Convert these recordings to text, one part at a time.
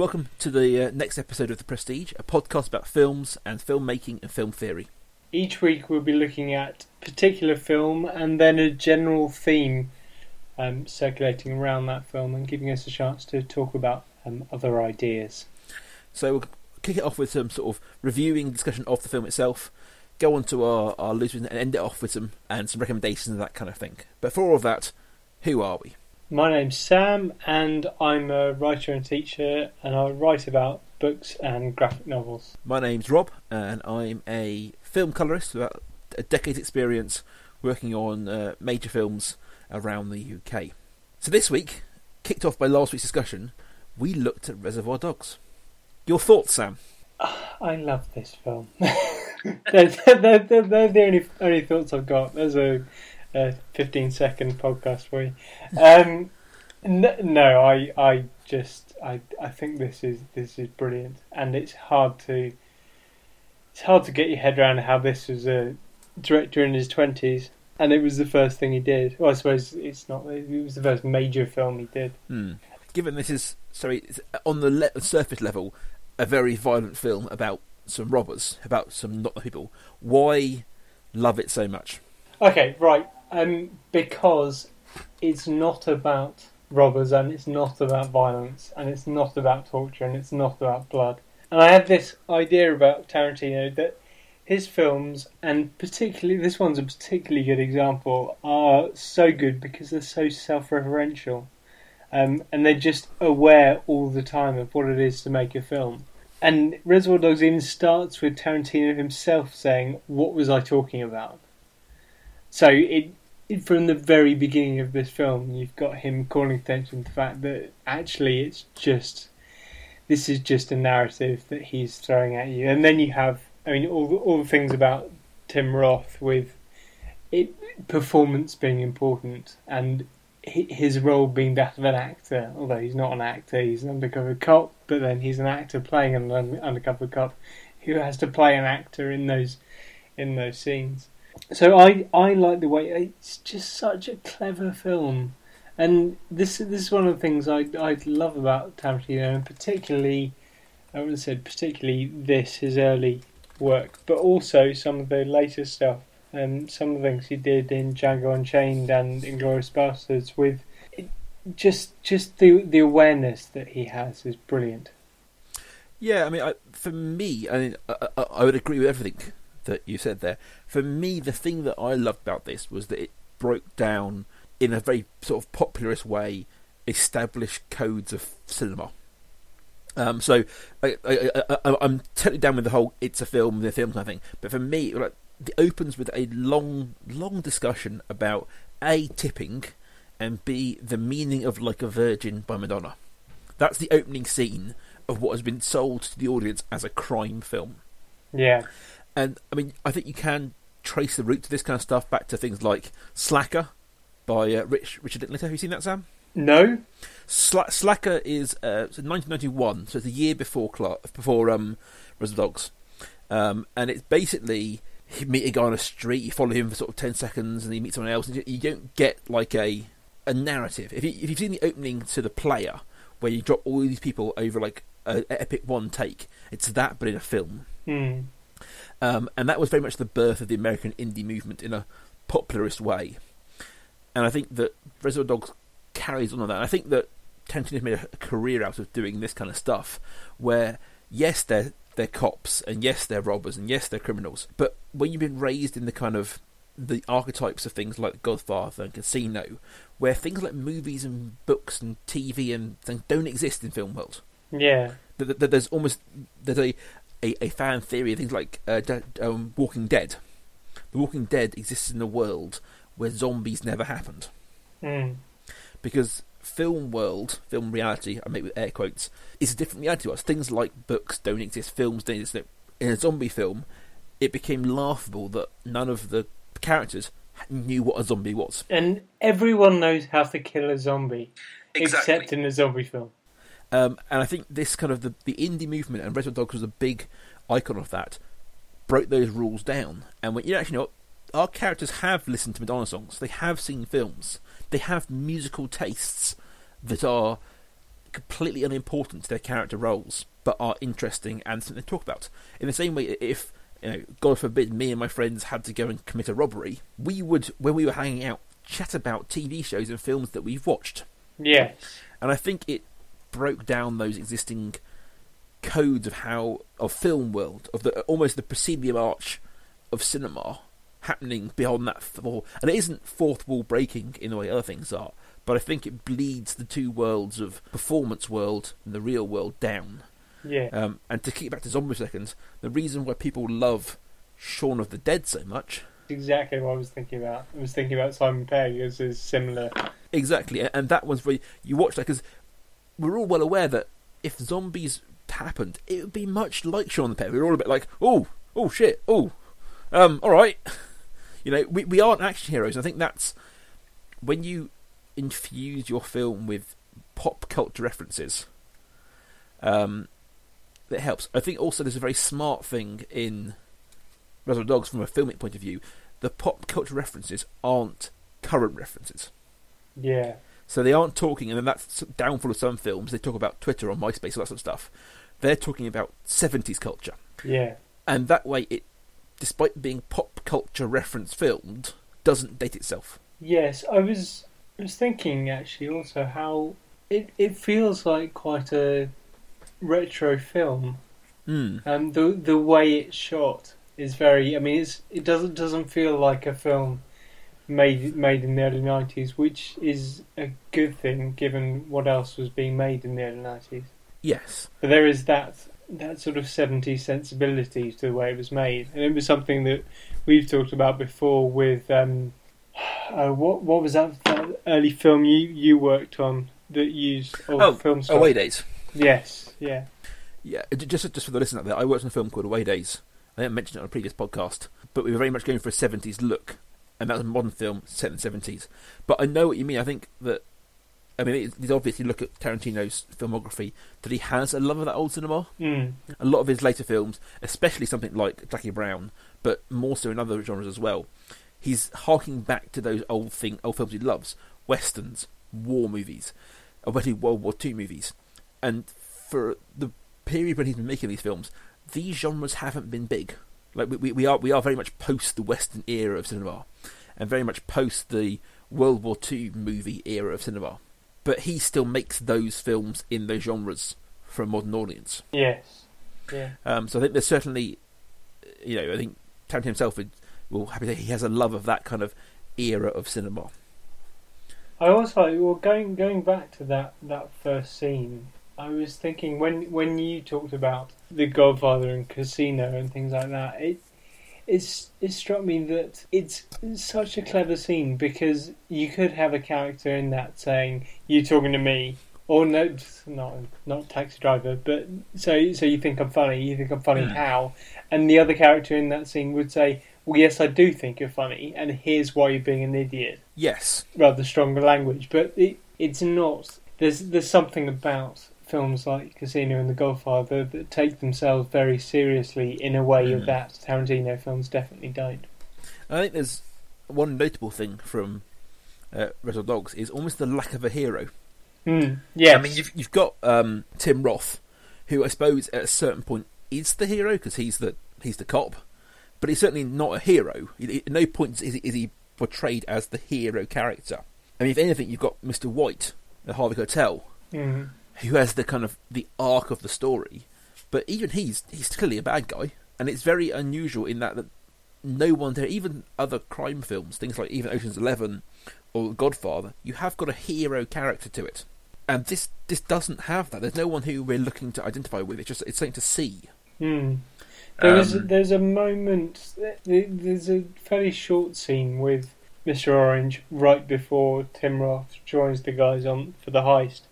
Welcome to the uh, next episode of The Prestige, a podcast about films and filmmaking and film theory. Each week we'll be looking at a particular film and then a general theme um, circulating around that film and giving us a chance to talk about um, other ideas. So we'll kick it off with some sort of reviewing discussion of the film itself, go on to our, our losers and end it off with some and some recommendations and that kind of thing. But for all of that, who are we? My name's Sam, and I'm a writer and teacher, and I write about books and graphic novels. My name's Rob, and I'm a film colorist with about a decade's experience working on uh, major films around the UK. So this week, kicked off by last week's discussion, we looked at Reservoir Dogs. Your thoughts, Sam? I love this film. they're, they're, they're, they're, the only only thoughts I've got. There's a a 15 second podcast for you. Um, no, no, I, I just, I, I think this is this is brilliant, and it's hard to, it's hard to get your head around how this was a director in his twenties, and it was the first thing he did. Well, I suppose it's not. It was the first major film he did. Hmm. Given this is sorry on the le- surface level, a very violent film about some robbers, about some not people. Why love it so much? Okay, right. Um, because it's not about robbers and it's not about violence and it's not about torture and it's not about blood. And I had this idea about Tarantino that his films, and particularly this one's a particularly good example, are so good because they're so self-referential, um, and they're just aware all the time of what it is to make a film. And Reservoir Dogs even starts with Tarantino himself saying, "What was I talking about?" So it from the very beginning of this film, you've got him calling attention to the fact that actually it's just this is just a narrative that he's throwing at you, and then you have, I mean, all the, all the things about Tim Roth with it performance being important and his role being that of an actor, although he's not an actor, he's an undercover cop, but then he's an actor playing an undercover cop who has to play an actor in those in those scenes. So I I like the way it's just such a clever film, and this this is one of the things I I love about Tarantino, and particularly I would have said particularly this his early work, but also some of the later stuff and um, some of the things he did in Django Unchained and Inglourious Basterds with it, just just the the awareness that he has is brilliant. Yeah, I mean, I, for me, I mean, I, I, I would agree with everything that you said there. For me, the thing that I loved about this was that it broke down in a very sort of popularist way established codes of cinema. Um, so I, am totally down with the whole "it's a film, the film" kind of thing. But for me, like, it opens with a long, long discussion about a tipping and b the meaning of "Like a Virgin" by Madonna. That's the opening scene of what has been sold to the audience as a crime film. Yeah. And I mean, I think you can trace the root to this kind of stuff back to things like Slacker by uh, Rich, Richard Linklater. Have you seen that, Sam? No. Sla- Slacker is uh, 1991, so it's a year before Clark, before um, Reservoir Dogs, um, and it's basically you meet a guy on a street, you follow him for sort of ten seconds, and then you meet someone else, and you don't get like a a narrative. If, you, if you've seen the opening to the player, where you drop all these people over like an epic one take, it's that but in a film. Mm. Um, and that was very much the birth of the American indie movement in a popularist way. And I think that Reservoir Dogs carries on on that. And I think that Tarantino has made a career out of doing this kind of stuff, where yes, they're they're cops, and yes, they're robbers, and yes, they're criminals. But when you've been raised in the kind of the archetypes of things like Godfather and Casino, where things like movies and books and TV and things don't exist in film world. Yeah, there's almost there's a a, a fan theory, of things like uh, de- um, Walking Dead. The Walking Dead exists in a world where zombies never happened. Mm. Because film world, film reality, I make with air quotes, is a different reality to us. Things like books don't exist, films don't exist. In a zombie film, it became laughable that none of the characters knew what a zombie was. And everyone knows how to kill a zombie, exactly. except in a zombie film. Um, and I think this kind of the, the indie movement and Reservoir Dogs was a big icon of that. Broke those rules down, and when you actually know our characters have listened to Madonna songs, they have seen films, they have musical tastes that are completely unimportant to their character roles, but are interesting and something to talk about. In the same way, if you know, God forbid, me and my friends had to go and commit a robbery, we would, when we were hanging out, chat about TV shows and films that we've watched. Yes. And I think it broke down those existing codes of how of film world of the almost the proscenium arch of cinema happening beyond that four and it isn't fourth wall breaking in the way other things are but I think it bleeds the two worlds of performance world and the real world down Yeah. um, and to keep back to zombie seconds the reason why people love Shaun of the Dead so much exactly what I was thinking about. I was thinking about Simon Pegg as is similar. Exactly, and that one's where You watch that because we're all well aware that if zombies happened, it would be much like Shaun the Dead. We're all a bit like, oh, oh shit, oh, um, all right. You know, we we aren't action heroes. I think that's when you infuse your film with pop culture references. Um, that helps. I think also there's a very smart thing in Reservoir Dogs from a filmic point of view. The pop culture references aren't current references. Yeah. So they aren't talking, and then that's downfall of some films. They talk about Twitter or MySpace, all that sort of stuff. They're talking about seventies culture, Yeah. and that way, it, despite being pop culture reference filmed, doesn't date itself. Yes, I was I was thinking actually also how it it feels like quite a retro film. Mm. Um, the the way it's shot is very. I mean, it's it doesn't doesn't feel like a film made made in the early nineties, which is a good thing given what else was being made in the early nineties. Yes, But there is that that sort of 70s sensibility to the way it was made, and it was something that we've talked about before with um, uh, what what was that, that early film you you worked on that used oh, Oh, film stuff? Away Days. Yes, yeah, Yeah, just just for the listener out there, I worked on a film called Away Days. I didn't mention it on a previous podcast, but we were very much going for a seventies look, and that was a modern film set in the seventies. But I know what you mean. I think that, I mean, it- it's obvious look at Tarantino's filmography that he has a love of that old cinema. mm. A lot of his later films, especially something like Jackie Brown, but more so in other genres as well, he's harking back to those old thing, old films he loves: westerns, war movies, especially World War Two movies. And for the period when he's been making these films, these genres haven't been big. Like we, we, are, we are very much post the Western era of cinema, and very much post the World War Two movie era of cinema. But he still makes those films in those genres for a modern audience. yes, yeah, Um, so I think there's certainly, you know, I think Tarantino himself would, will happy say he has a love of that kind of era of cinema. I also well going going back to that that first scene. I was thinking when when you talked about the Godfather and Casino and things like that. It it's it struck me that it's such a clever scene because you could have a character in that saying "You're talking to me or no not not taxi driver but so so you think I'm funny you think I'm funny Hmm. how and the other character in that scene would say well yes I do think you're funny and here's why you're being an idiot Yes, rather stronger language, but it, it's not. There's there's something about films like Casino and The Godfather that take themselves very seriously in a way Mm. that Tarantino films definitely don't. I think there's one notable thing from uh, Reservoir Dogs is almost the lack of a hero. Mm. Yes. I mean, you've you've got um, Tim Roth, who I suppose at a certain point is the hero because he's the he's the cop, but he's certainly not a hero. At no point is he, is he portrayed as the hero character. I mean, if anything, you've got Mr. White at Harvey Keitel, Mm. Who has the kind of the arc of the story, but even he's he's clearly a bad guy, and it's very unusual in that that no one there, even other crime films, things like even Ocean's Eleven or Godfather, you have got a hero character to it, and this this doesn't have that. There's no one who we're looking to identify with. It's just it's something to see. Mm. There is Um, there's a moment. There's a fairly short scene with Mr. Orange right before Tim Roth joins the guys on for the heist,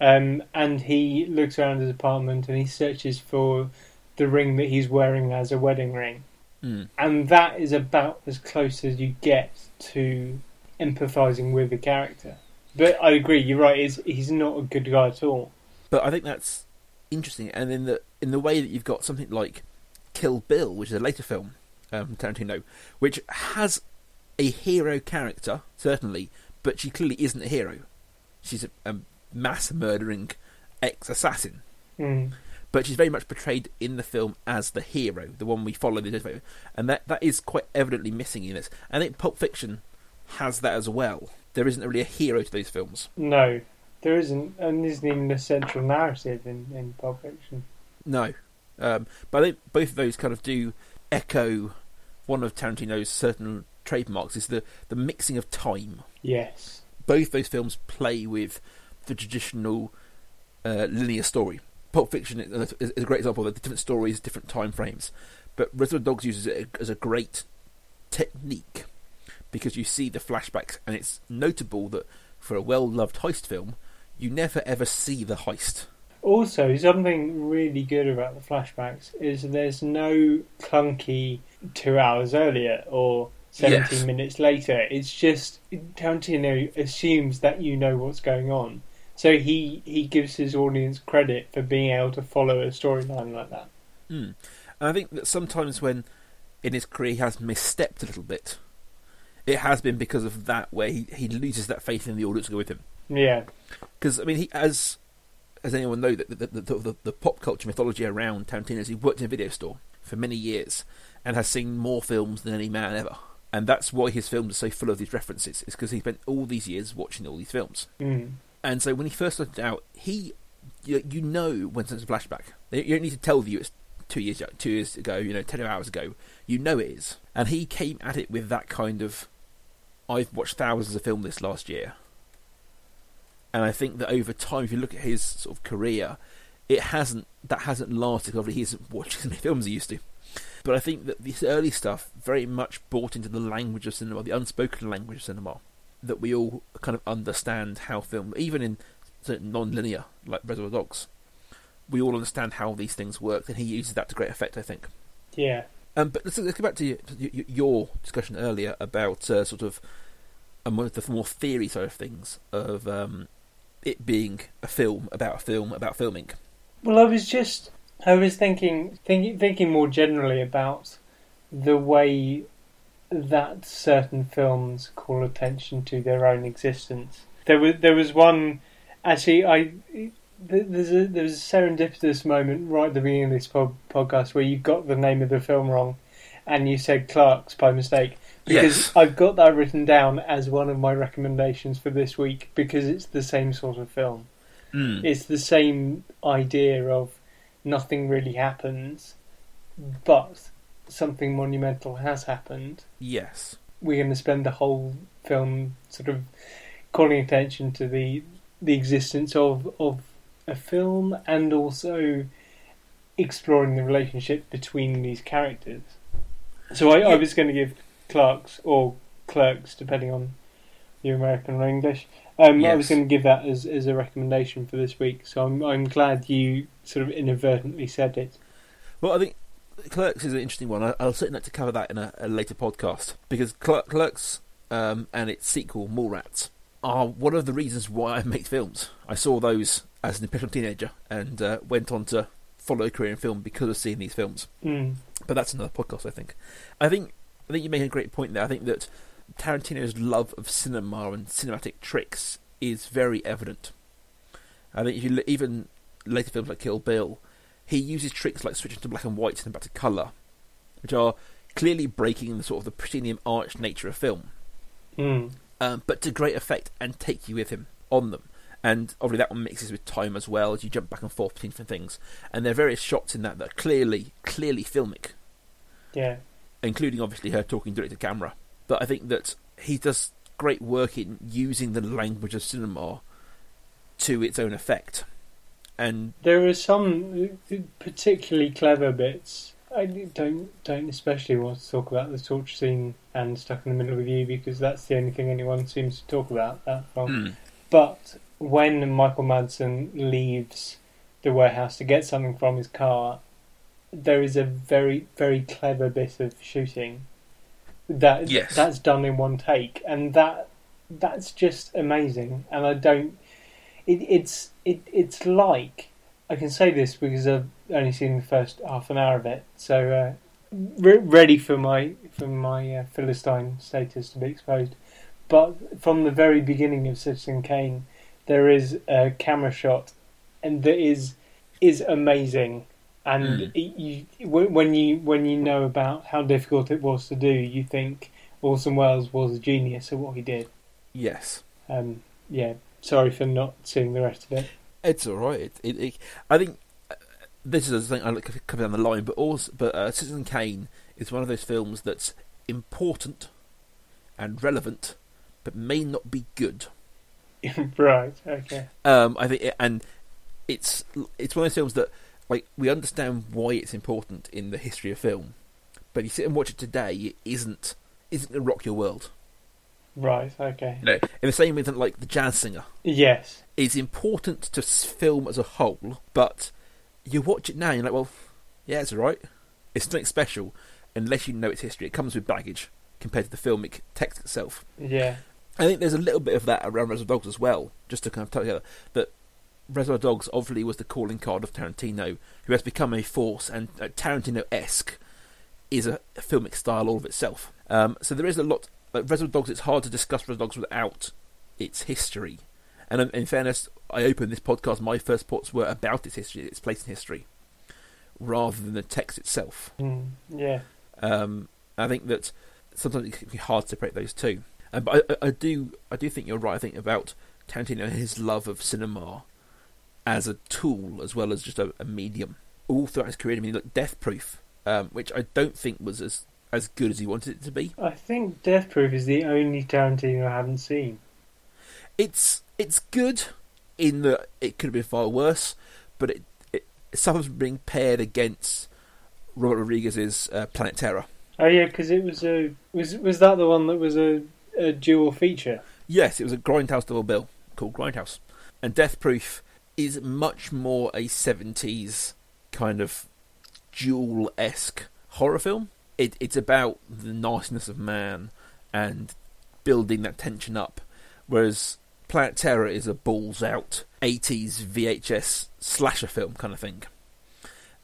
um, and he looks around his apartment and he searches for the ring that he's wearing as a wedding ring, Mm. and that is about as close as you get to empathizing with the character. But I agree, you're right. He's he's not a good guy at all. But I think that's interesting, and in the in the way that you've got something like Kill Bill, which is a later film, um, Tarantino, which has a hero character certainly, but she clearly isn't a hero. She's a, a mass murdering ex assassin. Mm. But she's very much portrayed in the film as the hero, the one we follow, the and that that is quite evidently missing in this. I think Pulp Fiction has that as well. There isn't really a hero to those films. No, there isn't, and there isn't even a central narrative in, in Pulp Fiction. No, um, but I think both of those kind of do echo one of Tarantino's certain trademarks is the the mixing of time. Yes, both those films play with the traditional uh, linear story. Pulp Fiction is a great example of different stories, different time frames. But Reservoir Dogs uses it as a great technique because you see the flashbacks, and it's notable that for a well-loved heist film, you never ever see the heist. Also, something really good about the flashbacks is there's no clunky two hours earlier or 17 yes. minutes later. It's just Tarantino assumes that you know what's going on. So he, he gives his audience credit for being able to follow a storyline like that. Mm. And I think that sometimes when in his career he has misstepped a little bit, it has been because of that, where he, he loses that faith in the audience to go with him. Yeah. Because, I mean, he as as anyone know, that the, the, the, the, pop culture mythology around Tarantino is he worked in a video store for many years and has seen more films than any man ever. And that's why his films are so full of these references, is because he spent all these years watching all these films. Mm. And so when he first started out, he, you, you know when it's a flashback. You don't need to tell it's two years two years ago, you know, ten hours ago. You know it is. And he came at it with that kind of. I've watched thousands of films this last year, and I think that over time, if you look at his sort of career, it hasn't that hasn't lasted. Obviously, he hasn't watched as many films he used to. But I think that this early stuff very much bought into the language of cinema, the unspoken language of cinema, that we all kind of understand how film, even in non-linear like Reservoir Dogs, we all understand how these things work, and he uses that to great effect. I think. Yeah. Um, but let's, let's go back to your, your discussion earlier about uh, sort of um, the more theory side of things of um, it being a film about a film about filming. Well, I was just I was thinking thinking thinking more generally about the way that certain films call attention to their own existence. There was there was one actually I there's a there's a serendipitous moment right at the beginning of this pod, podcast where you got the name of the film wrong, and you said Clerks by mistake because yes. I've got that written down as one of my recommendations for this week because it's the same sort of film. Mm. It's the same idea of nothing really happens, but something monumental has happened. Yes. We're going to spend the whole film sort of calling attention to the the existence of of a film and also exploring the relationship between these characters. So I, I was going to give Clerks or Clerks, depending on your American or English. Um, yes. I was going to give that as, as a recommendation for this week. So I'm I'm glad you sort of inadvertently said it. Well, I think Clerks is an interesting one. I, will certainly like to cover that in a, a later podcast because Clerks um, and its sequel, Mallrats, are one of the reasons why I make films. I saw those as an impressionable teenager and uh, went on to follow a career in film because of seeing these films. Mm. But that's another podcast, I think. I think I think you make a great point there. I think that Tarantino's love of cinema and cinematic tricks is very evident. I think if you look, even later films like Kill Bill, he uses tricks like switching to black and white and back to colour, which are clearly breaking the sort of the proscenium arch nature of film, mm. um, but to great effect and take you with him on them. And obviously that one mixes with time as well as you jump back and forth between different things. And there are various shots in that that are clearly, clearly filmic. Yeah. Including obviously her talking directly to camera. But I think that he does great work in using the language of cinema to its own effect. And there are some particularly clever bits. I don't don't especially want to talk about the torture scene and stuck in the middle with you because that's the only thing anyone seems to talk about that film. Mm. But when Michael Madsen leaves the warehouse to get something from his car, there is a very very clever bit of shooting that yes. that's done in one take, and that that's just amazing. And I don't. It, it's it it's like I can say this because I've only seen the first half an hour of it, so uh, re- ready for my for my uh, philistine status to be exposed. But from the very beginning of Citizen Kane, there is a camera shot and that is is amazing. And Mm. it, you, when you when you know about how difficult it was to do, you think Orson Welles was a genius at what he did. Yes. Um, yeah, sorry for not seeing the rest of it. It's all right. It, it, it, I think uh, this is a thing I look coming down the line, but also, but uh, Citizen Kane is one of those films that's important and relevant, but may not be good. right. Okay. Um, I think, and it's it's one of those films that like we understand why it's important in the history of film, but if you sit and watch it today, it isn't isn't going to rock your world. Right. Okay. You know, in the same way that like the jazz singer Yes. is important to film as a whole, but you watch it now, and you're like, well, yeah, it's all right. It's nothing special unless you know its history. It comes with baggage compared to the filmic text itself. Yeah. I think there's a little bit of that around Reservoir Dogs as well, just to kind of tell you that Reservoir Dogs obviously was the calling card of Tarantino, who has become a force, and uh, Tarantino-esque is a, a filmic style all of itself. Um, so there is a lot. Like Reservoir Dogs, it's hard to discuss Reservoir Dogs without its history. And in, in fairness, I opened this podcast. My first thoughts were about its history, its place in history, rather than the text itself. Mm, yeah. Um, I think that sometimes it can be hard to separate those two. Um, but I, I, I do, I do think you're right. I think about Tarantino and his love of cinema as a tool as well as just a, a medium all throughout his career. I mean, look, Death Proof, um, which I don't think was as as good as he wanted it to be. I think Death Proof is the only Tarantino I haven't seen. It's it's good in that it could have been far worse, but it, it suffers from being paired against Robert Rodriguez's uh, Planet Terror. Oh yeah, because it was a was was that the one that was a, a dual feature? Yes, it was a Grindhouse double bill called Grindhouse. And Death Proof is much more a 70s kind of duel esque horror film. It, it's about the niceness of man and building that tension up, whereas Planet Terror is a balls out 80s VHS slasher film kind of thing.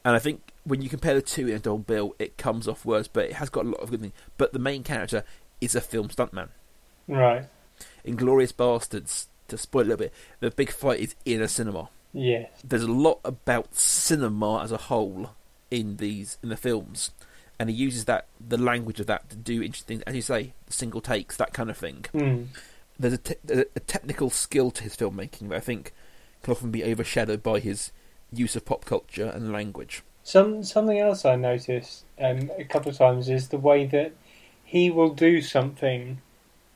And I think when you compare the two in a double bill, it comes off worse, but it has got a lot of good things. But the main character is a film stuntman. Right. Inglourious Basterds, to spoil a little bit, the big fight is in a cinema. Yes. There's a lot about cinema as a whole in these in the films, and he uses that the language of that to do interesting, things, as you say, single takes, that kind of thing. Mm. There's a, te- a technical skill to his filmmaking that I think can often be overshadowed by his use of pop culture and language. Some something else I noticed um, a couple of times is the way that he will do something,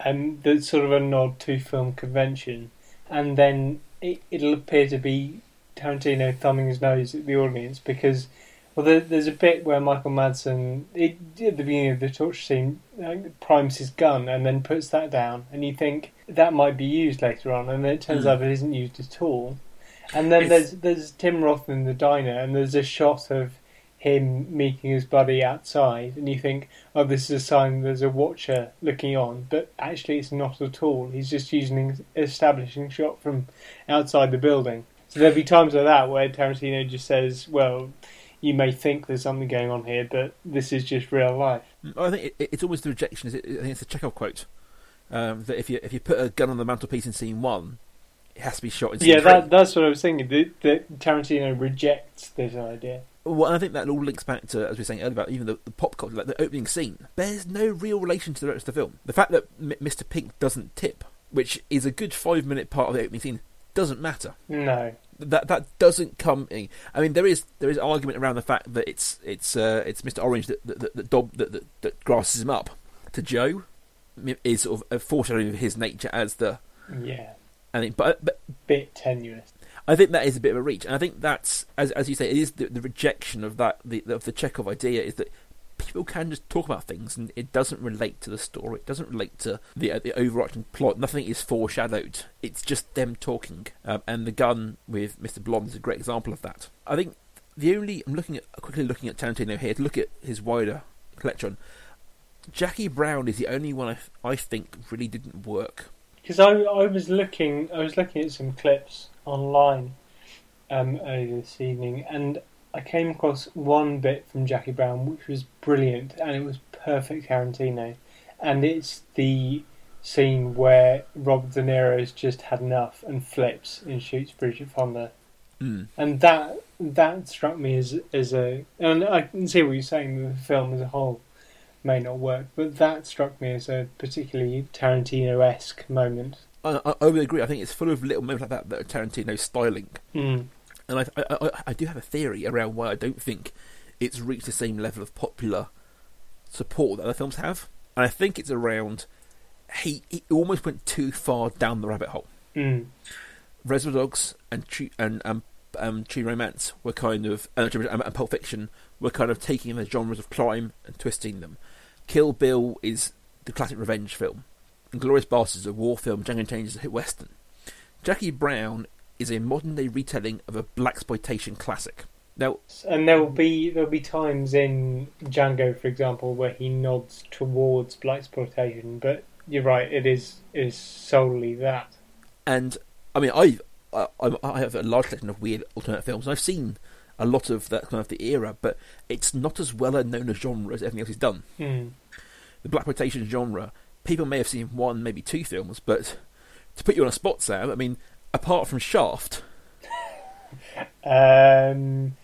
um, that's sort of a nod to film convention, and then it, it'll appear to be Tarantino thumbing his nose at the audience because, well, there, there's a bit where Michael Madsen it, at the beginning of the torture scene uh, primes his gun and then puts that down, and you think that might be used later on, and then it turns Hmm. out it isn't used at all. And then It's- there's there's Tim Roth in the diner, and there's a shot of him meeting his buddy outside, and you think, oh, this is a sign there's a watcher looking on, but actually it's not at all. He's just using an establishing shot from outside the building. So there'll be times like that where Tarantino just says, well, you may think there's something going on here, but this is just real life. I think it, it's always the rejection. is it- I think it's a Chekhov quote um, that if you if you put a gun on the mantelpiece in scene one, it has to be shot in scene Yeah, that, that's what I was thinking. That, that Tarantino rejects this idea. Well, I think that all links back to, as we were saying earlier, about even the, the pop culture, like the opening scene. Bears no real relation to the rest of the film. The fact that M- Mr. Pink doesn't tip, which is a good five minute part of the opening scene, doesn't matter. No. That that doesn't come in. I mean, there is there is argument around the fact that it's it's uh, it's Mr. Orange that that that, that, dob, that, that, that grasses him up to Joe is sort of a foreshadowing of his nature as the. Yeah. I think, but, but Bit tenuous. I think that is a bit of a reach, and I think that's as as you say, it is the, the rejection of that the of the Chekhov idea is that people can just talk about things, and it doesn't relate to the story. It doesn't relate to the uh, the overarching plot. Nothing is foreshadowed. It's just them talking, um, and the gun with Mr. Blonde is a great example of that. I think the only I'm looking at quickly looking at Tarantino here to look at his wider collection. Jackie Brown is the only one I, I think really didn't work. Because I, I was looking, I was looking at some clips online um, earlier this evening, and I came across one bit from Jackie Brown which was brilliant, and it was perfect Tarantino, and it's the scene where Robert De Niro's just had enough and flips and shoots Bridget Fonda. Mm. and that that struck me as as a and I can see what you're saying. The film as a whole may not work, but that struck me as a particularly Tarantino esque moment. I, I, I would agree. I think it's full of little moments like that that are Tarantino styling. Mm. And I, I, I, I do have a theory around why I don't think it's reached the same level of popular support that other films have. And I think it's around he, he almost went too far down the rabbit hole. Mm. Reservoir Dogs and True, and um, um, True Romance were kind of uh, and, and Pulp Fiction were kind of taking the genres of crime and twisting them. Kill Bill is the classic revenge film. Glorious Bastards is a war film. Django Unchained is a hit western. Jackie Brown is a modern day retelling of a blaxploitation classic. Now, And there will be there'll be times in Django, for example, where he nods towards blaxploitation. But you're right; it is it is solely that. and I mean, I I, I have a large collection of weird alternate films. and I've seen a lot of that kind of the era, but it's not as well known a genre as everything else he's done. Mm. the blaxploitation genre, people may have seen one, maybe two films, but to put you on a spot, Sam, I mean, apart from Shaft, Um,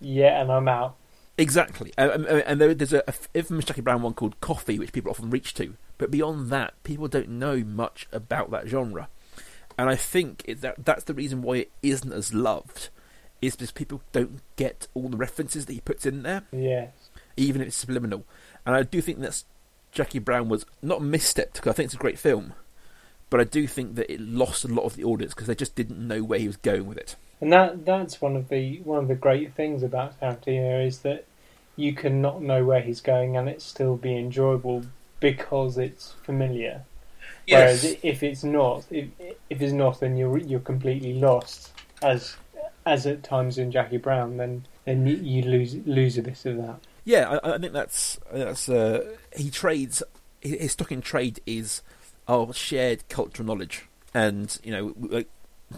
yeah, and I'm out. exactly, and, and- and there, there's a, a infamous Jackie Brown one called Coffy, which people often reach to, but beyond that, people don't know much about that genre, and I think it, that that's the reason why it isn't as loved, is because people don't get all the references that he puts in there. Yes. even if it's subliminal. And I do think that Jackie Brown was not misstepped because I think it's a great film, but I do think that it lost a lot of the audience because they just didn't know where he was going with it. And that that's one of the one of the great things about Tarantino is that you can not know where he's going and it still be enjoyable because it's familiar. Yes. Whereas if it's not, if, if it's not, then you're you're completely lost. As as at times in Jackie Brown, then then you, lose lose a bit of that. Yeah, I, I think that's that's uh, he trades his his stock in trade is our shared cultural knowledge, and you know we,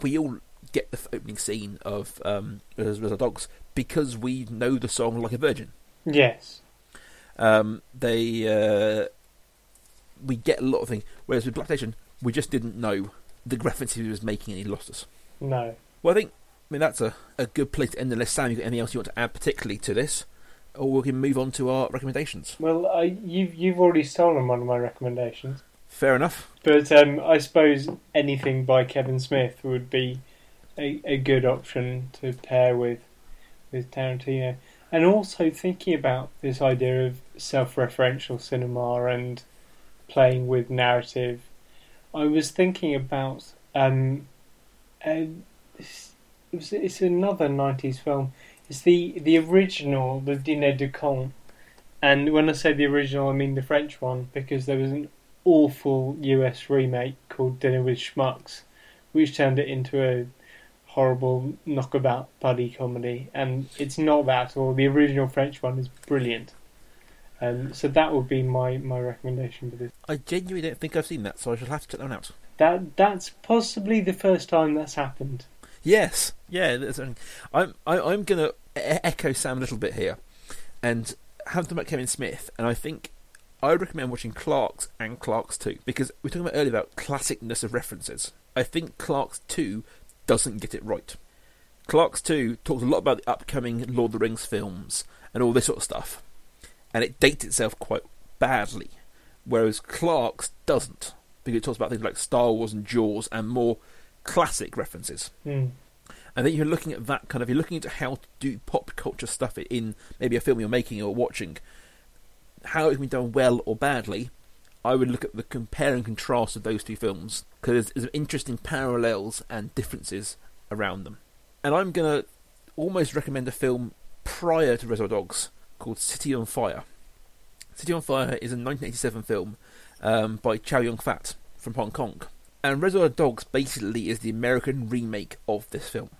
we all get the opening scene of um, Reservoir Dogs because we know the song like a virgin. Yes. Um, they uh, we get a lot of things, whereas with Blaxploitation, we just didn't know the references he was making, and he lost us. No. Well, I think I mean that's a, a good place to end the list. Sam, you got anything else you want to add particularly to this, or we can move on to our recommendations. Well, I, you've you've already stolen one of my recommendations. Fair enough. But um, I suppose anything by Kevin Smith would be a, a good option to pair with with Tarantino. And also thinking about this idea of self-referential cinema and playing with narrative, I was thinking about um, a, it's, it's another '90s film. It's the the original, the Dîner de Cons. And when I say the original, I mean the French one because there was an awful US remake called Dinner with Schmucks, which turned it into a horrible knockabout buddy comedy, and it's not that at all. The original French one is brilliant. Um, so that would be my, my recommendation for this. I genuinely don't think I've seen that, so I shall have to check that one out. That that's possibly the first time that's happened. Yes, yeah. I'm I, I'm going to echo Sam a little bit here, and have talked about Kevin Smith, and I think I would recommend watching Clerks and Clerks Two because we were talking about earlier about classicness of references. I think Clerks Two doesn't get it right. Clerks Two talks a lot about the upcoming Lord of the Rings films and all this sort of stuff, and it dates itself quite badly, whereas Clerks doesn't because it talks about things like Star Wars and Jaws and more classic references. Hmm. I think you're looking at that kind of. You're looking into how to do pop culture stuff in maybe a film you're making or watching. How it can be done well or badly. I would look at the compare and contrast of those two films because there's, there's interesting parallels and differences around them. And I'm gonna almost recommend a film prior to Reservoir Dogs called City on Fire. City on Fire is a 1987 film um, by Chow Yun Fat from Hong Kong. And Reservoir Dogs basically is the American remake of this film.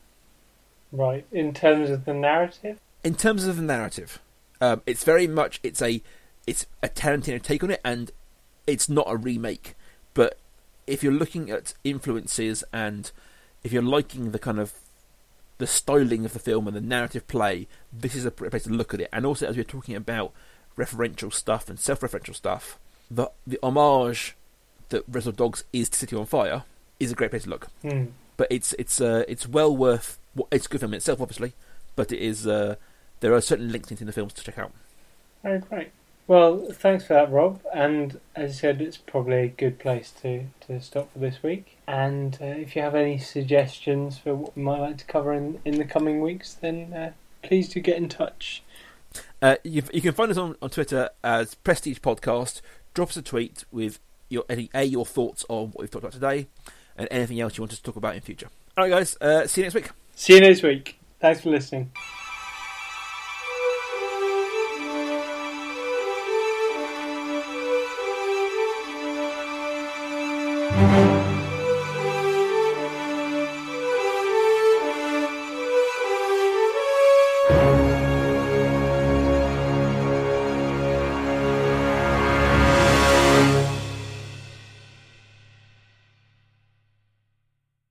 Right. In terms of the narrative, In terms of the narrative, um, it's very much it's a it's a Tarantino take on it, and it's not a remake. But if you're looking at influences and if you're liking the kind of the styling of the film and the narrative play, this is a great place to look at it. And also, as we're talking about referential stuff and self-referential stuff, the the homage that Reservoir Dogs is to City on Fire is a great place to look hmm. but it's it's uh, it's well worth well, it's a good film itself, obviously, but it is. Uh, there are certain links in the films to check out. Oh, great. Well, thanks for that, Rob. And as I said, it's probably a good place to, to stop for this week. And uh, if you have any suggestions for what we might like to cover in, in the coming weeks, then uh, please do get in touch. Uh, you, you, can find us on, on Twitter as Prestige Podcast. Drop us a tweet with your any a your thoughts on what we've talked about today, and anything else you want us to talk about in future. All right, guys. Uh, see you next week. See you next week. Thanks for listening.